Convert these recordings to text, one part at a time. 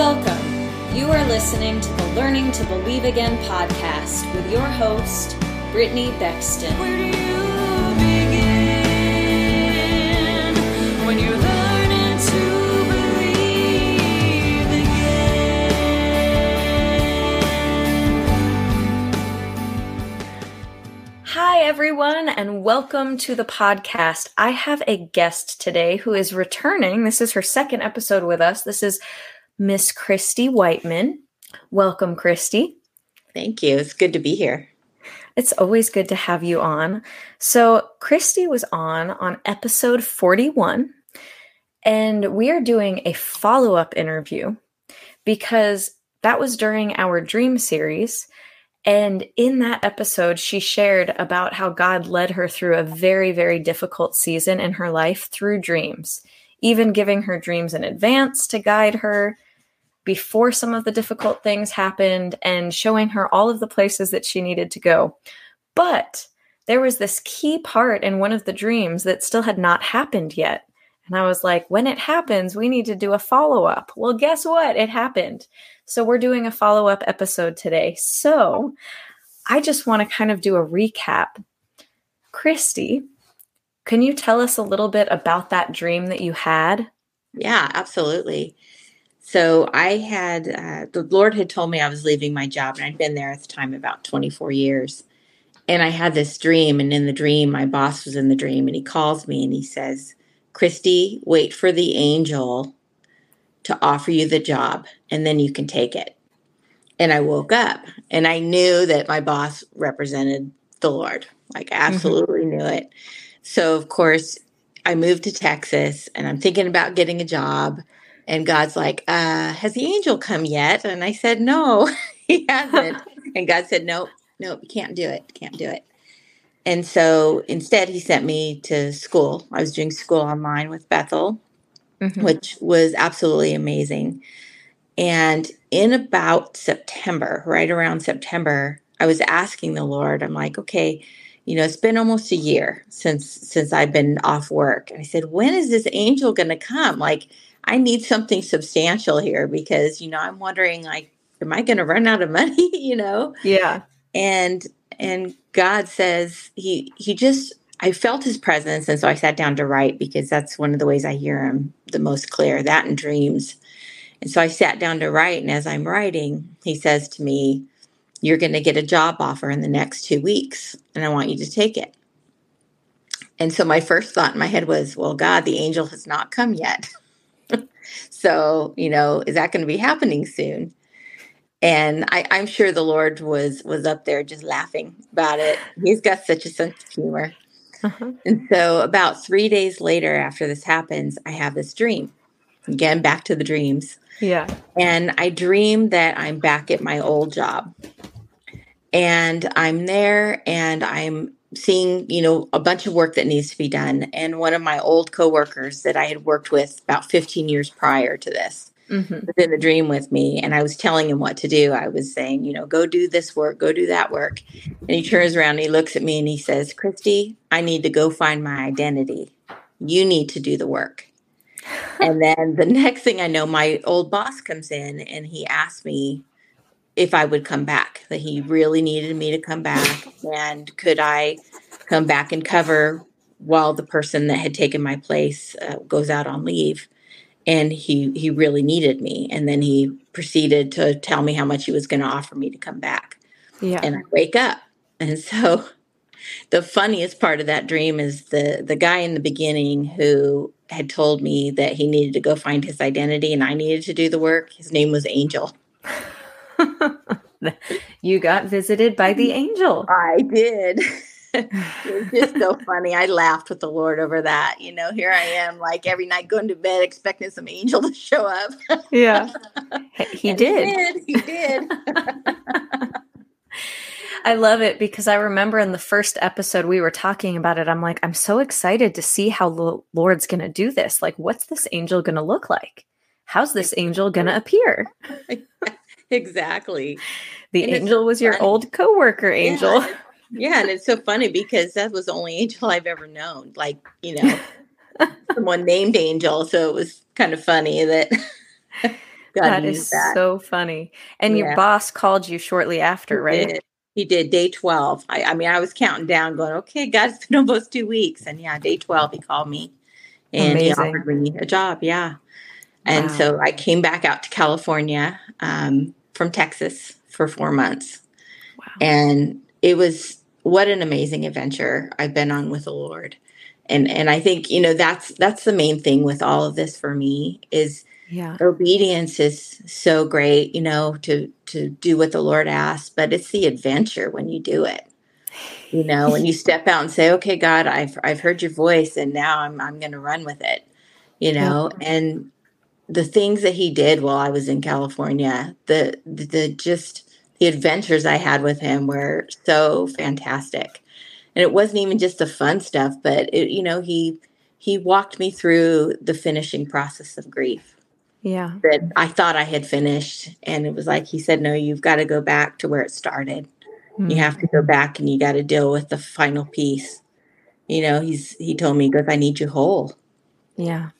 Welcome. You are listening to the Learning to Believe Again podcast with your host, Brittany Bexton. Where do you begin when you're learning to believe again? Hi, everyone, and welcome to the podcast. I have a guest today who is returning. This is her second episode with us. This is Miss Kristy Whiteman. Welcome, Kristy. Thank you. It's good to be here. It's always good to have you on. So, Kristy was on on episode 41, and we are doing a follow up interview because that was during our dream series. And in that episode, she shared about how God led her through a very, very difficult season in her life through dreams, even giving her dreams in advance to guide her before some of the difficult things happened and showing her all of the places that she needed to go. But there was this key part in one of the dreams that still had not happened yet. And I was like, when it happens, we need to do a follow up. Well, guess what? It happened. So we're doing a follow up episode today. So I just want to kind of do a recap. Kristy, can you tell us a little bit about that dream that you had? Yeah, absolutely. So I had, uh, the Lord had told me I was leaving my job, and I'd been there at the time about 24 years. And I had this dream, and in the dream, my boss was in the dream, and he calls me and he says, Kristy, wait for the angel to offer you the job, and then you can take it. And I woke up, and I knew that my boss represented the Lord. Like, I absolutely mm-hmm. knew it. So, of course, I moved to Texas, and I'm thinking about getting a job and God's like, uh, has the angel come yet? And I said, no, he hasn't. and God said, nope, nope, you can't do it. Can't do it. And so instead, he sent me to school. I was doing school online with Bethel, mm-hmm. which was absolutely amazing. And in about September, right around September, I was asking the Lord, I'm like, okay, you know, it's been almost a year since since I've been off work. And I said, when is this angel going to come? Like, I need something substantial here because, you know, I'm wondering like, am I going to run out of money? you know? Yeah. And, and God says he, he just, I felt his presence. And so I sat down to write because that's one of the ways I hear him the most clear, that in dreams. And so I sat down to write. And as I'm writing, he says to me, You're going to get a job offer in the next two weeks, and I want you to take it. And so my first thought in my head was, Well, God, the angel has not come yet. So, you know, is that going to be happening soon? And I, I'm sure the Lord was was up there just laughing about it. He's got such a sense of humor. Uh-huh. And so, about three days later, after this happens, I have this dream. Again, back to the dreams. Yeah. And I dream that I'm back at my old job. And I'm there and I'm seeing, you know, a bunch of work that needs to be done. And one of my old coworkers that I had worked with about 15 years prior to this mm-hmm. was in the dream with me. And I was telling him what to do. I was saying, you know, go do this work, go do that work. And he turns around and he looks at me and he says, Kristy, I need to go find my identity. You need to do the work. and then the next thing I know, my old boss comes in and he asked me, if I would come back, that he really needed me to come back. And could I come back and cover while the person that had taken my place uh, goes out on leave? And he, he really needed me. And then he proceeded to tell me how much he was going to offer me to come back. Yeah. And I wake up. And so the funniest part of that dream is the the guy in the beginning who had told me that he needed to go find his identity and I needed to do the work. His name was Angel. you got visited by the angel. I did. it was just so funny. I laughed with the Lord over that. You know, here I am, like every night going to bed expecting some angel to show up. yeah, he did. He did. He did. I love it because I remember in the first episode we were talking about it. I'm like, I'm so excited to see how the Lord's going to do this. Like, what's this angel going to look like? How's this angel going to appear? Exactly. The and angel was your old coworker angel. Yeah. yeah, and it's so funny because that was the only angel I've ever known. Like, you know, someone named Angel, so it was kind of funny that God that that. so funny. And your boss called you shortly after, He right? did. He did day 12. I, I mean, I was counting down, going, okay, God, it's been almost two weeks. And yeah, day 12, he called me and he offered me a job. Yeah. And Wow. so I came back out to California um, from Texas for four months. Wow. And it was what an amazing adventure I've been on with the Lord. And and I think, you know, that's that's the main thing with all of this for me is Yeah. obedience is so great, you know, to to do what the Lord asks, but it's the adventure when you do it. You know, when you step out and say, "Okay, God, I've I've heard your voice, and now I'm I'm going to run with it." You Yeah. know, and the things that He did while I was in California, the the, the just the adventures I had with Him were so fantastic, and it wasn't even just the fun stuff, but it, you know, He He walked me through the finishing process of grief Yeah. that I thought I had finished. And it was like he said, No, you've got to go back to where it started. Mm. You have to go back and you got to deal with the final piece. You know, he's he told me, he goes, I need you whole. Yeah.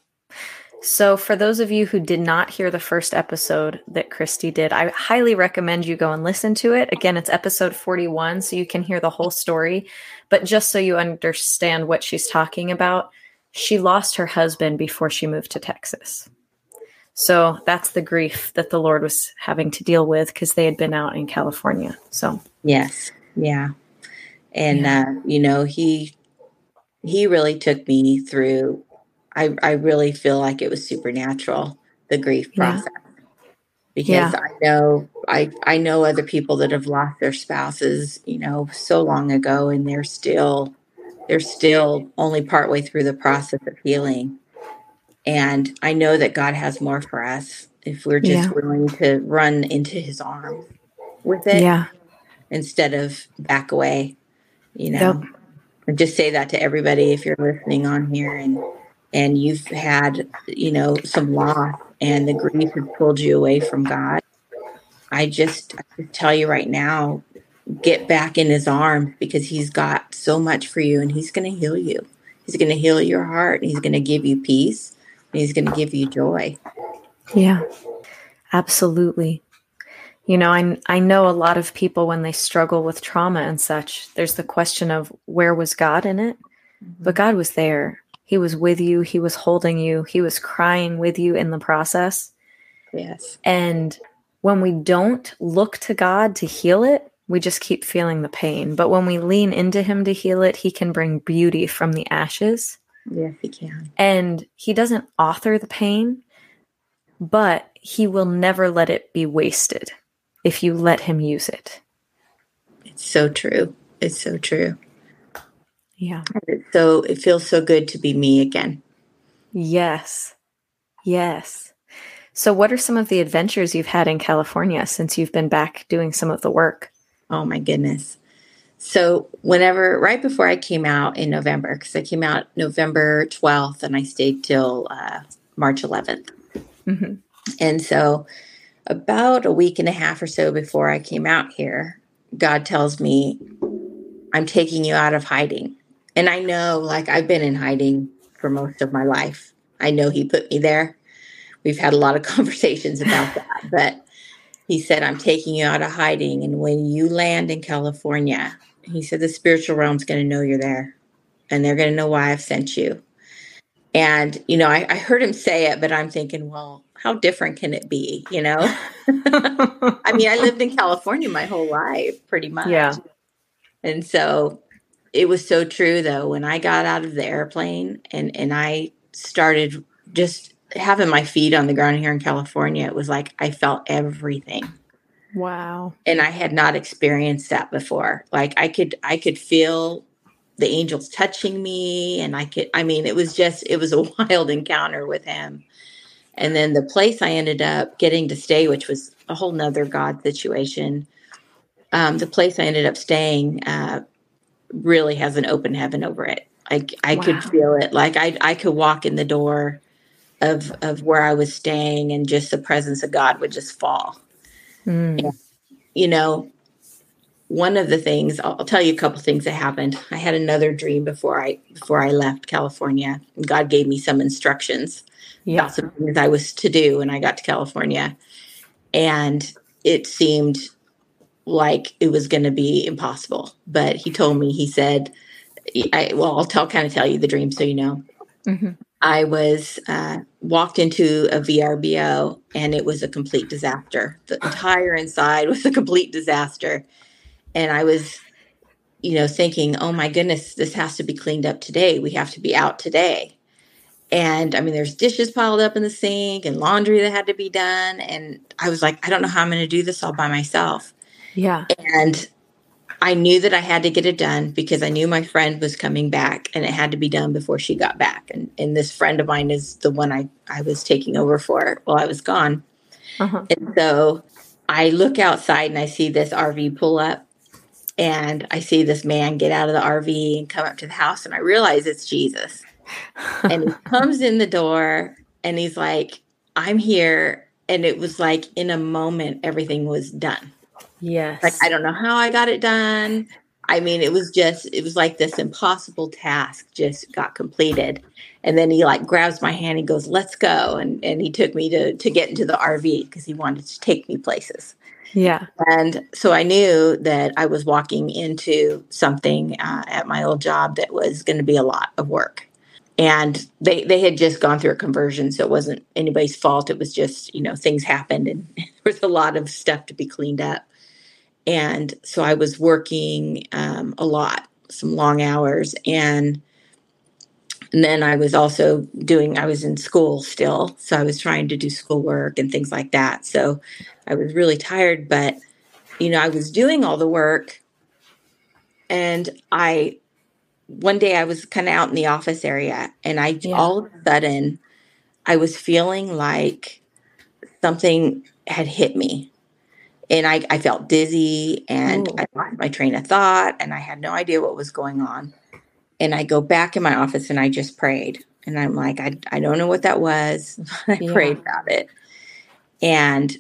So, for those of you who did not hear the first episode that Kristy did, I highly recommend you go and listen to it. Again, it's episode 41, so you can hear the whole story. But just so you understand what she's talking about, she lost her husband before she moved to Texas. So, that's the grief that the Lord was having to deal with because they had been out in California. So, Yes. Yeah. And uh, you know, he he really took me through I I really feel like it was supernatural, the grief Yeah. process. Because Yeah. I know I I know other people that have lost their spouses, you know, so long ago and they're still they're still only partway through the process of healing. And I know that God has more for us if we're just Yeah. willing to run into his arms with it yeah. instead of back away. You Yep. know, and just say that to everybody if you're listening on here and and you've had you know some loss and the grief has pulled you away from God. I just, I tell you right now, get back in His arms because He's got so much for you and He's going to heal you. He's going to heal your heart. And he's going to give you peace. And he's going to give you joy. Yeah, absolutely. You know, I, I know a lot of people when they struggle with trauma and such, there's the question of where was God in it? But mm-hmm. God was there. He was with you, He was holding you, He was crying with you in the process. Yes. And when we don't look to God to heal it, we just keep feeling the pain. But when we lean into Him to heal it, He can bring beauty from the ashes. Yes, he can. And He doesn't author the pain, but He will never let it be wasted if you let Him use it. It's so true. It's so true. Yeah. So it feels so good to be me again. Yes. Yes. So, what are some of the adventures you've had in California since you've been back doing some of the work? Oh my goodness. So whenever right before I came out in November, because I came out November 12th and I stayed till uh, March 11th. hmm And so about a week and a half or so before I came out here, God tells me, I'm taking you out of hiding. And I know, like, I've been in hiding for most of my life. I know He put me there. We've had a lot of conversations about that. But He said, I'm taking you out of hiding. And when you land in California, He said, the spiritual realm's going to know you're there and they're going to know why I've sent you. And, you know, I, I heard him say it, but I'm thinking, well, how different can it be? You know, I mean, I lived in California my whole life, pretty much. Yeah. And so it was so true, though, when I got out of the airplane and, and I started just having my feet on the ground here in California, it was like I felt everything wow. and I had not experienced that before. Like I could I could feel the angels touching me and I could I mean it was just it was a wild encounter with him. And then the place I ended up getting to stay, which was a whole nother God situation. Um, the place I ended up staying uh, really has an open heaven over it. I I Wow. could feel it. Like I I could walk in the door of of where I was staying and just the presence of God would just fall Mm. you know, one of the things I'll, tell you a couple things that happened. I had another dream before I before I left California. And God gave me some instructions Yeah. about some things I was to do when I got to California, and it seemed like it was going to be impossible. But He told me. He said, I, "Well, I'll tell kind of tell you the dream so you know." Mhm. I was uh, walked into a VRBO and it was a complete disaster. The entire inside was a complete disaster, and I was, you know, thinking, "Oh my goodness, this has to be cleaned up today. We have to be out today." And I mean, there's dishes piled up in the sink and laundry that had to be done, and I was like, "I don't know how I'm going to do this all by myself." Yeah. And I knew that I had to get it done because I knew my friend was coming back and it had to be done before she got back. And, and this friend of mine is the one I, I was taking over for while I was gone. Uh-huh. And so I look outside and I see this RV pull up and I see this man get out of the RV and come up to the house and I realize it's Jesus. and he comes in the door and he's like, I'm here. And it was like in a moment, everything was done yes. like i don't know how i got it done. I mean it was just it was like this impossible task just got completed. And then he like grabs my hand he goes let's go. And and he took me to to get into the rv because he wanted to take me places. Yeah. and so i knew that i was walking into something uh, at my old job that was going to be a lot of work. And they they had just gone through a conversion so it wasn't anybody's fault. It was just you know things happened and there was a lot of stuff to be cleaned up and so I was working um, a lot, some long hours, and and then I was also doing. I was in school still, so I was trying to do schoolwork and things like that. So I was really tired, but you know, I was doing all the work, and I one day I was kind of out in the office area, and I Yeah. all of a sudden I was feeling like something had hit me and I, I felt dizzy and Ooh. I lost my train of thought and I had no idea what was going on. And I go back in my office and I just prayed. And I'm like, I, I don't know what that was. I Yeah. prayed about it. And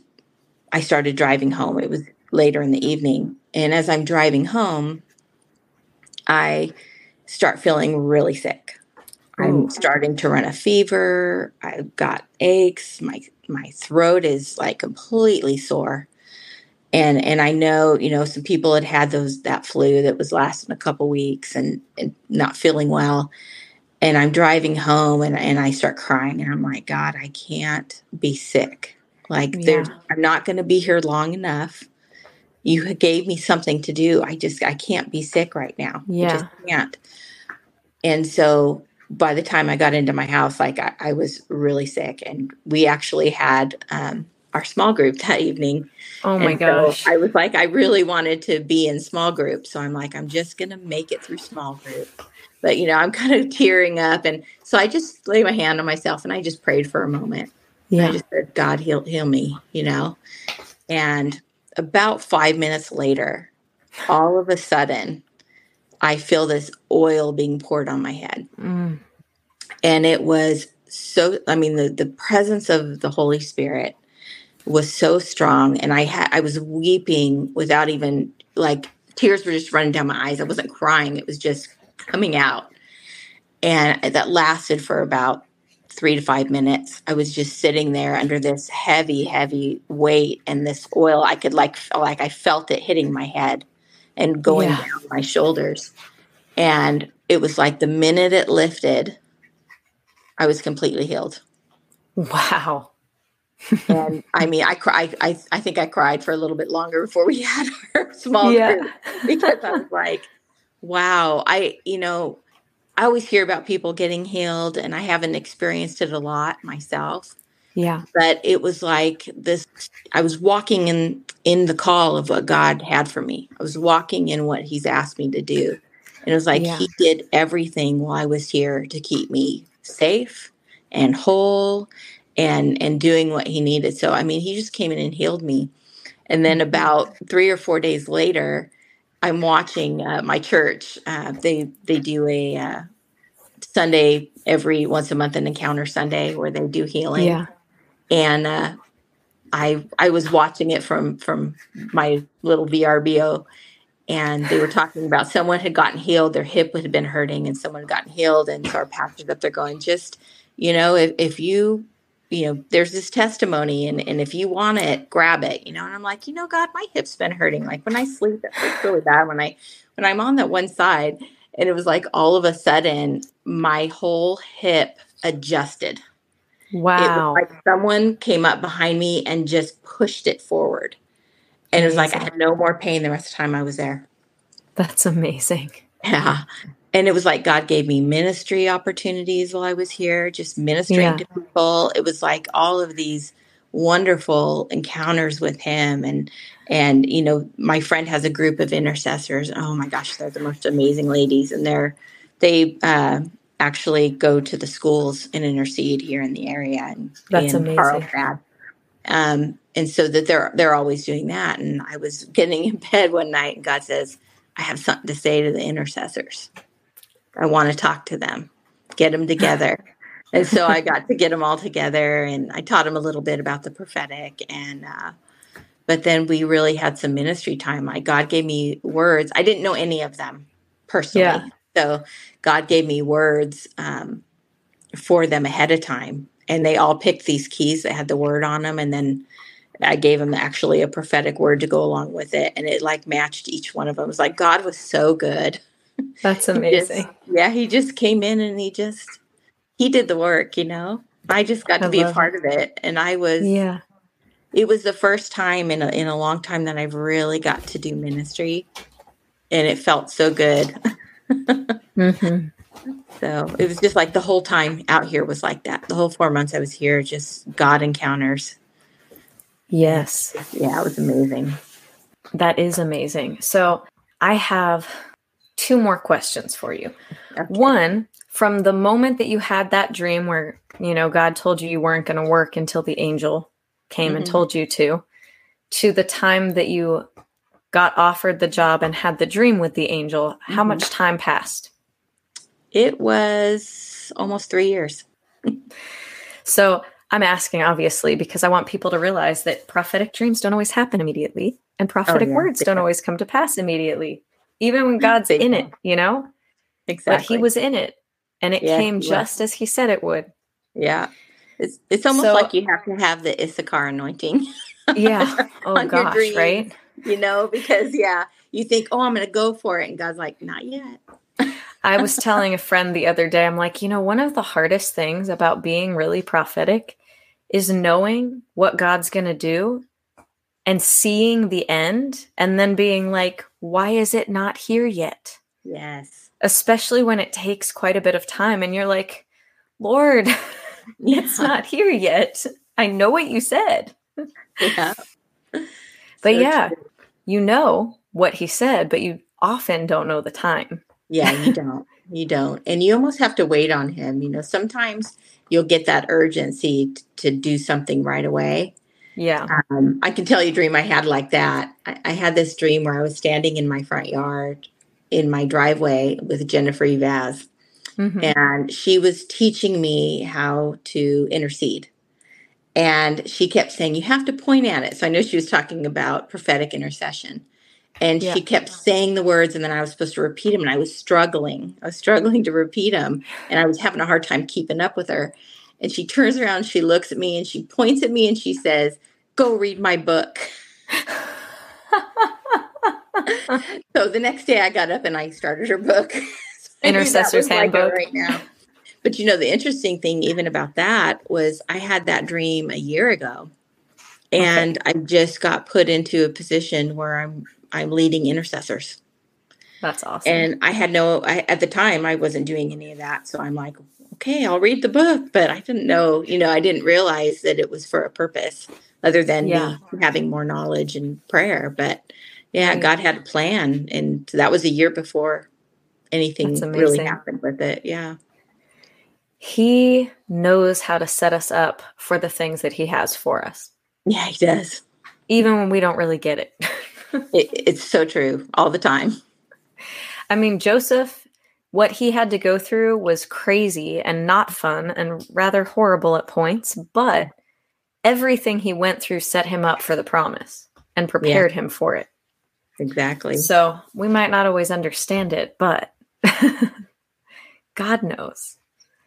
I started driving home. It was later in the evening. And as I'm driving home, I start feeling really sick. I'm oh. starting to run a fever. I've got aches. My my throat is like completely sore. And and I know, you know, some people had had those that flu that was lasting a couple weeks and, and not feeling well. And I'm driving home and, and I start crying and I'm like, God, I can't be sick. Like there's I'm not gonna be here long enough. You gave me something to do. I just I can't be sick right now. I Yeah. just can't. And so by the time I got into my house, like I, I was really sick. And we actually had um, our small group that evening. Oh my and gosh. So I was like, I really wanted to be in small group. So I'm like, I'm just going to make it through small group. But, you know, I'm kind of tearing up. And so I just lay my hand on myself and I just prayed for a moment. Yeah. I just said, God, heal, heal me, you know? And about five minutes later, all of a sudden, I feel this oil being poured on my head. Mm. And it was so, I mean, the, the presence of the Holy Spirit was so strong. And I had, I was weeping without even, like, tears were just running down my eyes. I wasn't crying, it was just coming out. And that lasted for about three to five minutes. I was just sitting there under this heavy, heavy weight and this oil. I could like feel like I felt it hitting my head and going Yeah. down my shoulders. And it was like the minute it lifted, I was completely healed. Wow. And I mean, I cried. I, I think I cried for a little bit longer before we had our small Yeah. group because I was like, wow, I, you know, I always hear about people getting healed and I haven't experienced it a lot myself, Yeah. but it was like this, I was walking in, in the call of what God had for me. I was walking in what he's asked me to do. And it was like Yeah. he did everything while I was here to keep me safe and whole and and doing what he needed. So I mean, he just came in and healed me. And then about three or four days later, I'm watching uh, my church. Uh, they they do a uh, Sunday every once a month, an encounter Sunday where they do healing Yeah. and uh, I I was watching it from from my little VRBO, and they were talking about someone had gotten healed, their hip had been hurting, and someone had gotten healed. And so our pastor's up there going, just, you know, if, if you, you know, there's this testimony, and, and if you want it, grab it, you know. And I'm like, you know, God, my hip's been hurting. Like when I sleep, it hurts really bad when I, when I'm on that one side. And it was like all of a sudden, my whole hip adjusted. It Wow. was like someone came up behind me and just pushed it forward. And it was like I had no more pain the rest of the time I was there. That's amazing. Yeah. And it was like God gave me ministry opportunities while I was here, just ministering Yeah. to people. It was like all of these wonderful encounters with him and and you know my friend has a group of intercessors oh my gosh they're the most amazing ladies and they're they uh, actually go to the schools and intercede here in the area and That's in amazing. Carlsbad. Um, and so that they're they're always doing that. And I was getting in bed one night, and God says, "I have something to say to the intercessors. I want to talk to them, get them together." and so I got to get them all together, and I taught them a little bit about the prophetic. And uh, but then we really had some ministry time. Like God gave me words. I didn't know any of them personally, Yeah. so God gave me words um, for them ahead of time, and they all picked these keys that had the word on them, and then I gave them actually a prophetic word to go along with it, and it like matched each one of them. It was like God was so good. That's He just- amazing. yeah, he just came in and he just he did the work, you know. I just got I to be a part of it, and I was. Yeah. It was the first time in a, in a long time that I've really got to do ministry, and it felt so good. hmm So it was just like the whole time out here was like that. The whole four months I was here, just God encounters. Yes. Yeah, it was amazing. That is amazing. So I have two more questions for you. Okay. One, from the moment that you had that dream where, you know, God told you you weren't going to work until the angel came and Mhm. told you to, to the time that you got offered the job and had the dream with the angel, how Mhm. much time passed? It was almost three years. So I'm asking, obviously, because I want people to realize that prophetic dreams don't always happen immediately, and prophetic yeah. words don't always come to pass immediately, even when God's in it, you know? Exactly. But he was in it, and it Yeah, came just as he said it would. Yeah. It's it's almost So- like you have to have the Issachar anointing. Yeah. Oh gosh, dreams. right? you know, because yeah, you think, oh, I'm going to go for it, and God's like, not yet. I was telling a friend the other day, I'm like, you know, one of the hardest things about being really prophetic is knowing what God's going to do and seeing the end and then being like, why is it not here yet? Yes, Especially when it takes quite a bit of time and you're like, Lord, it's not here yet. I know what you said. yeah. But So yeah, true. you know what he said, but you often don't know the time. yeah, you don't, you don't, and you almost have to wait on Him. You know, sometimes you'll get that urgency to do something right away. Yeah. Um, I can tell you a dream I had like that. I, I had this dream where I was standing in my front yard in my driveway with Jennifer Eivaz, Mhm. and she was teaching me how to intercede. And she kept saying, You have to point at it. So I know she was talking about prophetic intercession. And Yeah. she kept saying the words, and then I was supposed to repeat them. And I was struggling. I was struggling to repeat them. And I was having a hard time keeping up with her. And she turns around, she looks at me, and she points at me, and she says, Go read my book. So the next day I got up and I started her book. So I knew that Intercessor's was like Handbook. right now. But you know, the interesting thing even about that was I had that dream a year ago. And I just got put into a position where I'm I'm leading intercessors. That's awesome. And I had no I, at the time I wasn't doing any of that. So I'm like, okay, I'll read the book, but I didn't know, you know, I didn't realize that it was for a purpose other than Yeah. me having more knowledge and prayer. But yeah, Right. God had a plan and that was a year before anything really happened with it. Yeah. he knows how to set us up for the things that he has for us, Yeah, he does. even when we don't really get it. It, it's so true all the time. I mean, Joseph, what he had to go through was crazy and not fun and rather horrible at points, but everything he went through set him up for the promise and prepared him for it. Exactly. So we might not always understand it, but God knows.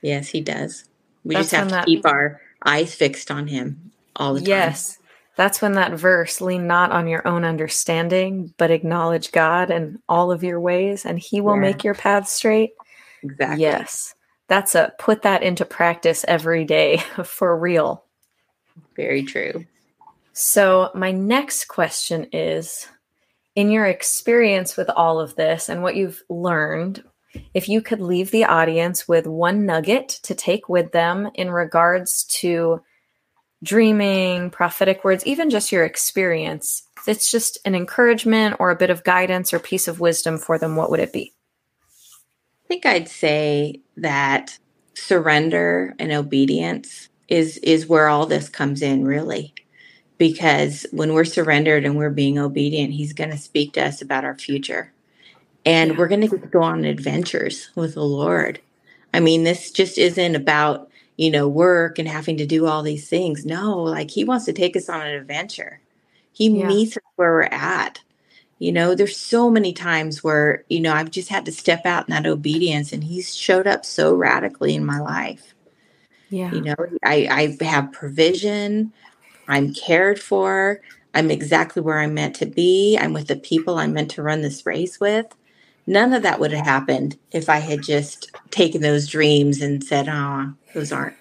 yes, he does. We That's just have to that- keep our eyes fixed on him all the time. Yes. That's when that verse, lean not on your own understanding, but acknowledge God in all of your ways, and He will Yeah. make your path straight. Exactly. Yes. That's a put that into practice every day for real. Very true. So, my next question is In your experience with all of this and what you've learned, if you could leave the audience with one nugget to take with them in regards to dreaming, prophetic words, even just your experience. It's just an encouragement or a bit of guidance or piece of wisdom for them, what would it be? I think I'd say that surrender and obedience is is where all this comes in really. Because when we're surrendered and we're being obedient, he's going to speak to us about our future. And Yeah. we're going to go on adventures with the Lord. I mean, this just isn't about, you know, work and having to do all these things. No, like he wants to take us on an adventure. He Yeah. meets us where we're at. You know, there's so many times where, you know, I've just had to step out in that obedience and he's showed up so radically in my life. Yeah. You know, I, I have provision, I'm cared for, I'm exactly where I'm meant to be, I'm with the people I'm meant to run this race with. None of that would have happened if I had just taken those dreams and said, oh, those aren't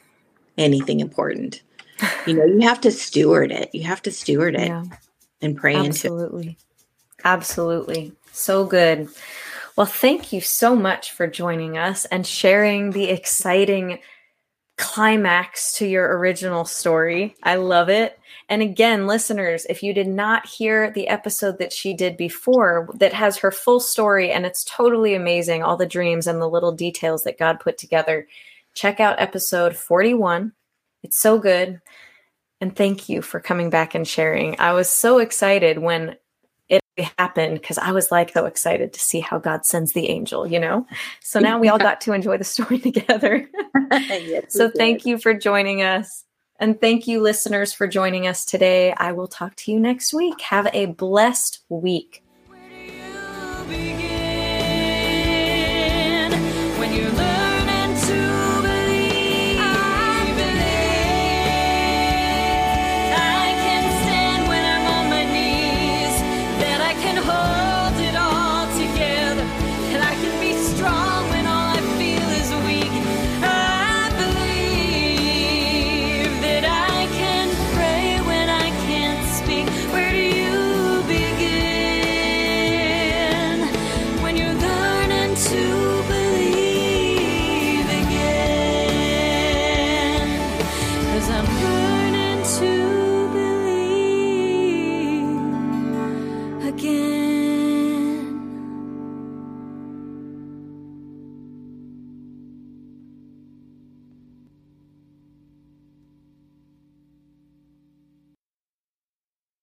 anything important. You know, you have to steward it. You have to steward it Yeah. and pray into it. Absolutely. Absolutely. So good. Well, thank you so much for joining us and sharing the exciting climax to your original story. I love it. And again, listeners, if you did not hear the episode that she did before that has her full story and it's totally amazing, all the dreams and the little details that God put together, check out episode 41. It's so good. And thank you for coming back and sharing. I was so excited when it happened because I was like so excited to see how God sends the angel, you know? So now we all got to enjoy the story together. yes, so thank you for joining us. And thank you, listeners, for joining us today. I will talk to you next week. Have a blessed week.